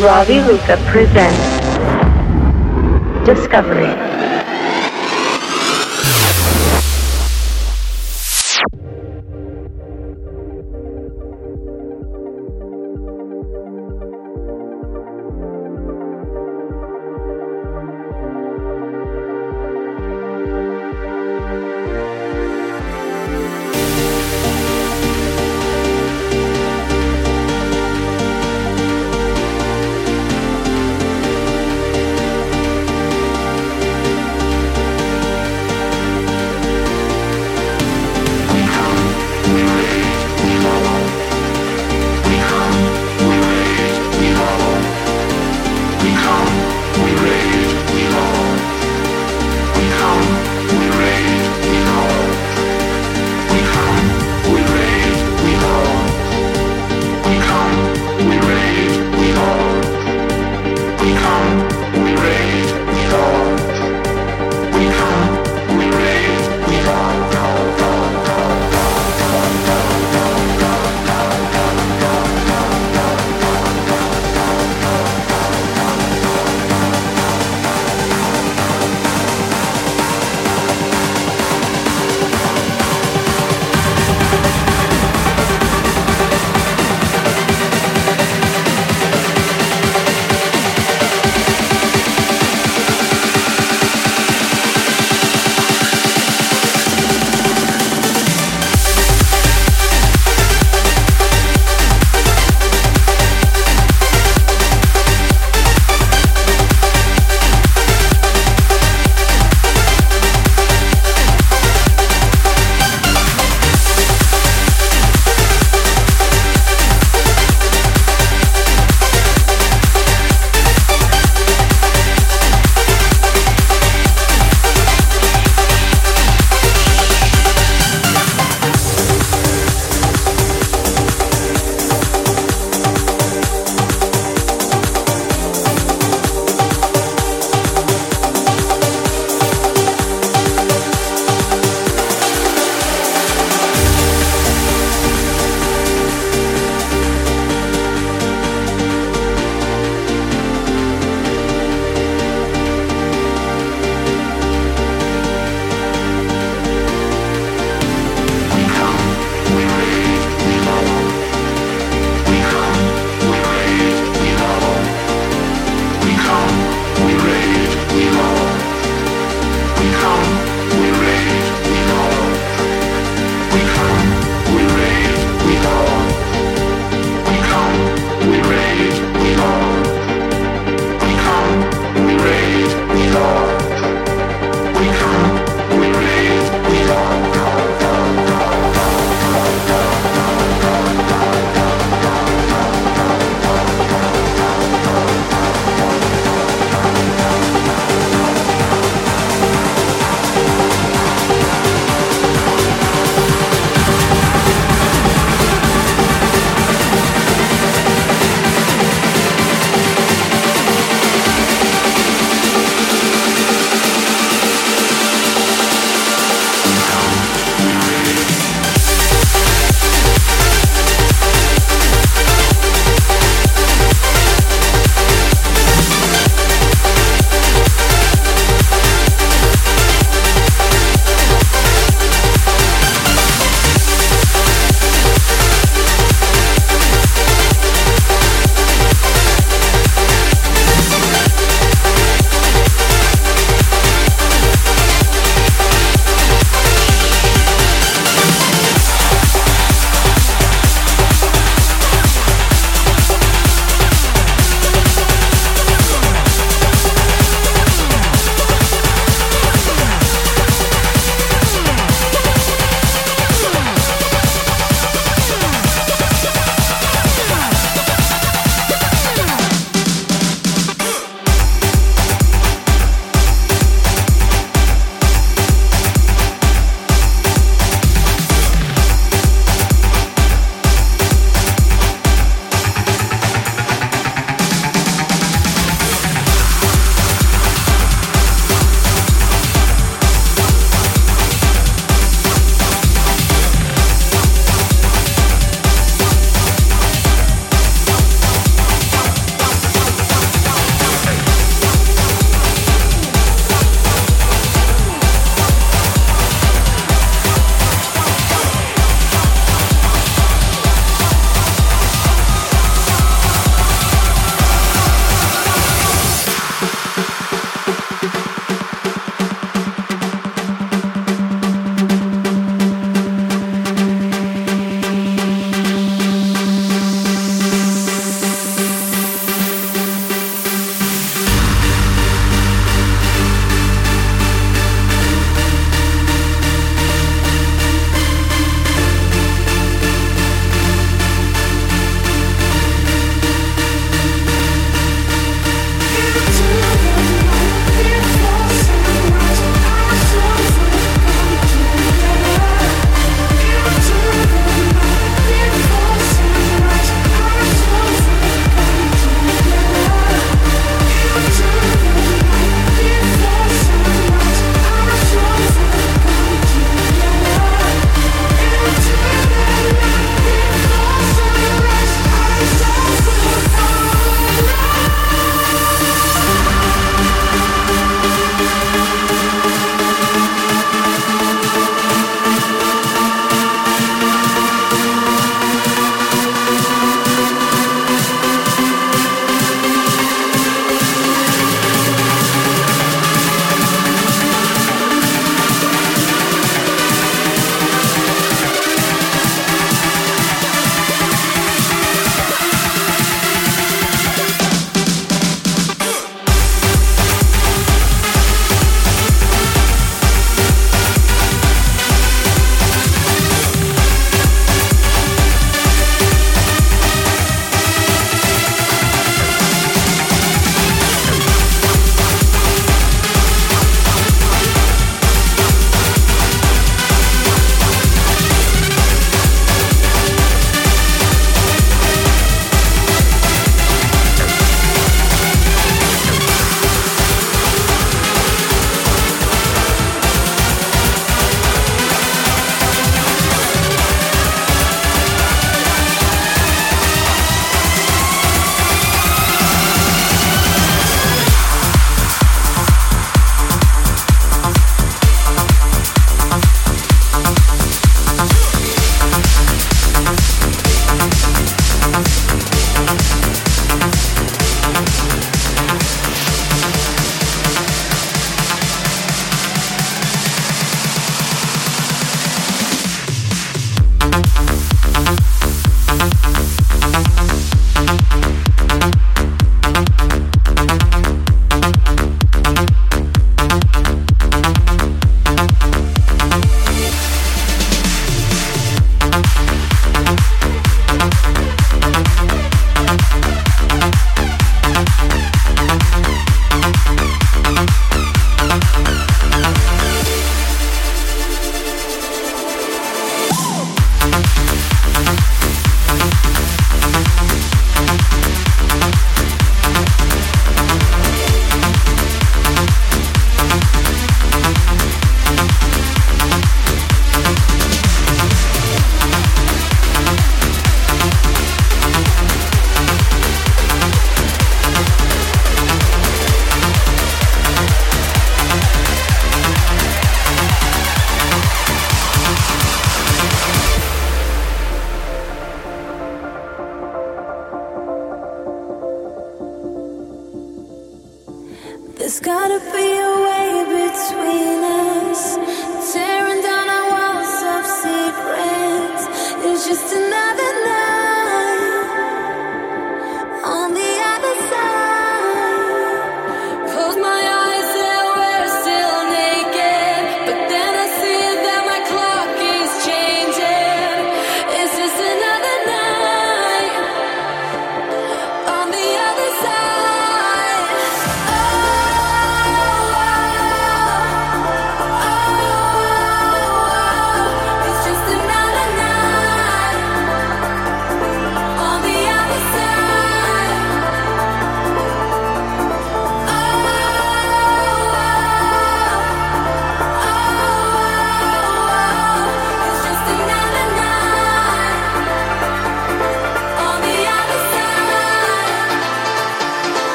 Ravi Luca presents Discovery.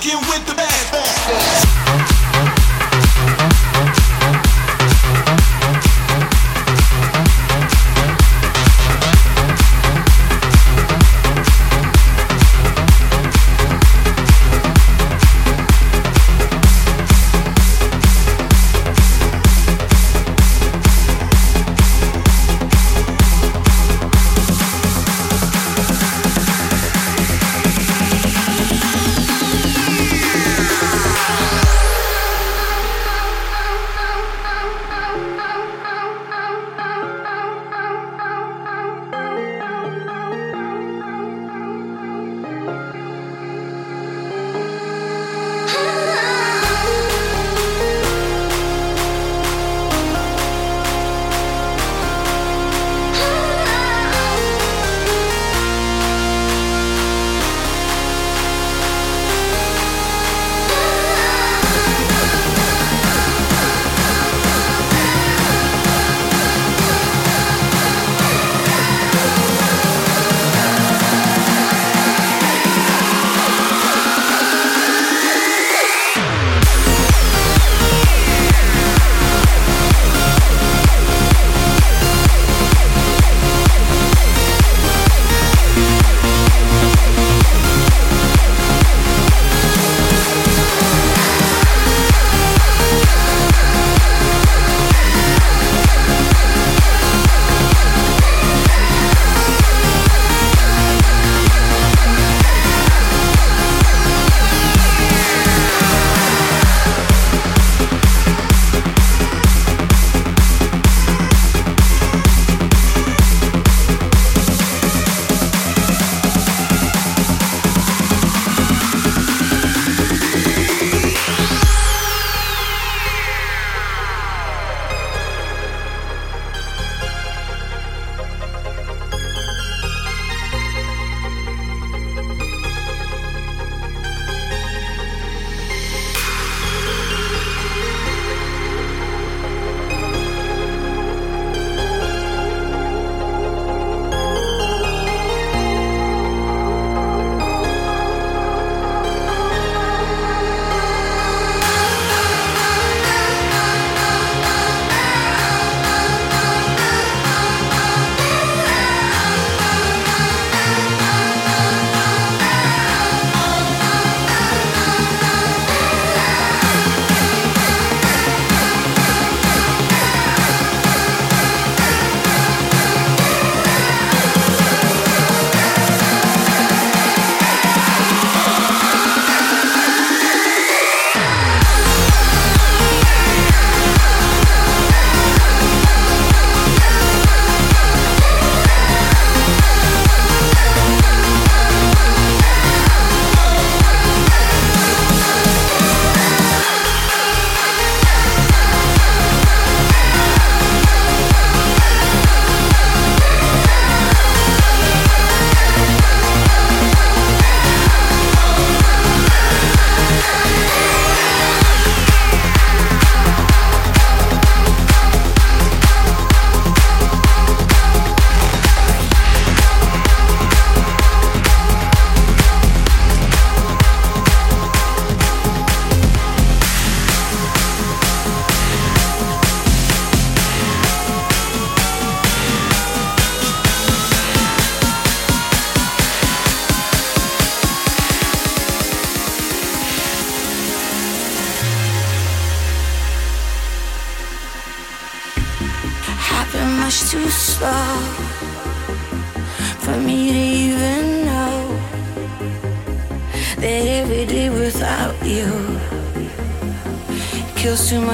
rocking with the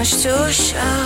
pieces of me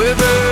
We're burning